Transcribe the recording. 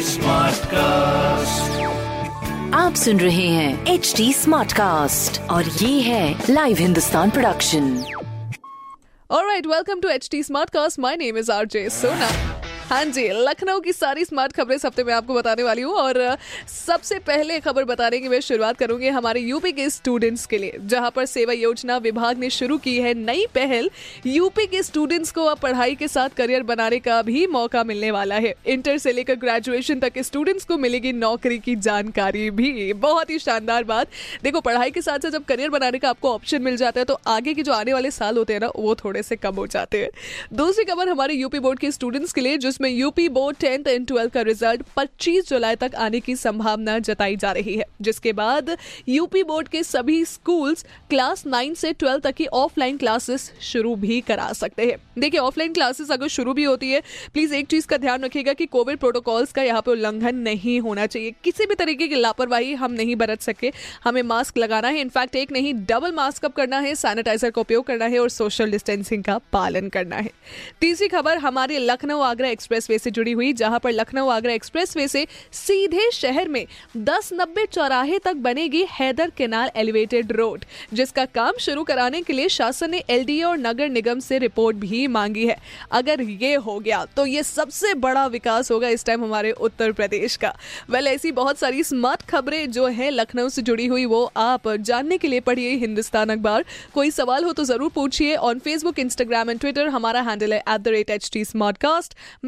Smart cast आप सुन रहे हैं एच डी स्मार्ट कास्ट और ये है लाइव हिंदुस्तान प्रोडक्शन और right welcome to H T smart cast my name is R J Sona. हाँ जी, लखनऊ की सारी स्मार्ट खबरें इस हफ़्ते में आपको बताने वाली हूँ और सबसे पहले खबर बताने की मैं शुरुआत करूँगी हमारे यूपी के स्टूडेंट्स के लिए, जहाँ पर सेवा योजना विभाग ने शुरू की है नई पहल। यूपी के स्टूडेंट्स को अब पढ़ाई के साथ करियर बनाने का भी मौका मिलने वाला है। इंटर से लेकर ग्रेजुएशन तक स्टूडेंट्स को मिलेगी नौकरी की जानकारी भी। बहुत ही शानदार बात। देखो, पढ़ाई के साथ साथ जब करियर बनाने का आपको ऑप्शन मिल जाता है तो आगे के जो आने वाले साल होते हैं ना, वो थोड़े से कम हो जाते हैं। दूसरी खबर हमारे यूपी बोर्ड के स्टूडेंट्स के लिए जिसमें UP board tenth and twelfth का रिज़ल्ट 25 जुलाई तक आने की संभावना जताई जा रही है, जिसके बाद यूपी बोर्ड के सभी स्कूल्स क्लास नाइन से ट्वेल्थ तक की ऑफलाइन क्लासेस शुरू भी करा सकते हैं। देखिए, ऑफलाइन क्लासेस अगर शुरू भी होती है प्लीज़ एक चीज़ का ध्यान रखिएगा कि कोविड प्रोटोकॉल्स का यहाँ पे उल्लंघन नहीं होना चाहिए। किसी भी तरीके की लापरवाही हम नहीं बरत सके। हमें मास्क लगाना है, इनफैक्ट एक नहीं, डबल मास्क अप करना है, सैनिटाइजर का उपयोग करना है और सोशल डिस्टेंसिंग का पालन करना है। तीसरी खबर, हमारे लखनऊ आगरा एक्सप्रेसवे से जुड़ी हुई, जहाँ पर लखनऊ आगरा एक्सप्रेसवे से सीधे शहर में दस नब्बे चौराहे तक बनेगी हैदर केनाल एलिवेटेड रोड, जिसका काम शुरू कराने के लिए शासन ने एलडीए और नगर निगम से रिपोर्ट भी मांगी है। अगर ये हो गया तो ये सबसे बड़ा विकास होगा इस टाइम हमारे उत्तर प्रदेश का। वेल, ऐसी बहुत सारी स्मार्ट खबरें जो है लखनऊ से जुड़ी हुई, वो आप जानने के लिए पढ़िए हिंदुस्तान अखबार। कोई सवाल हो तो ज़रूर पूछिए। On Facebook Instagram and Twitter हमारा हैंडल है at the rate H T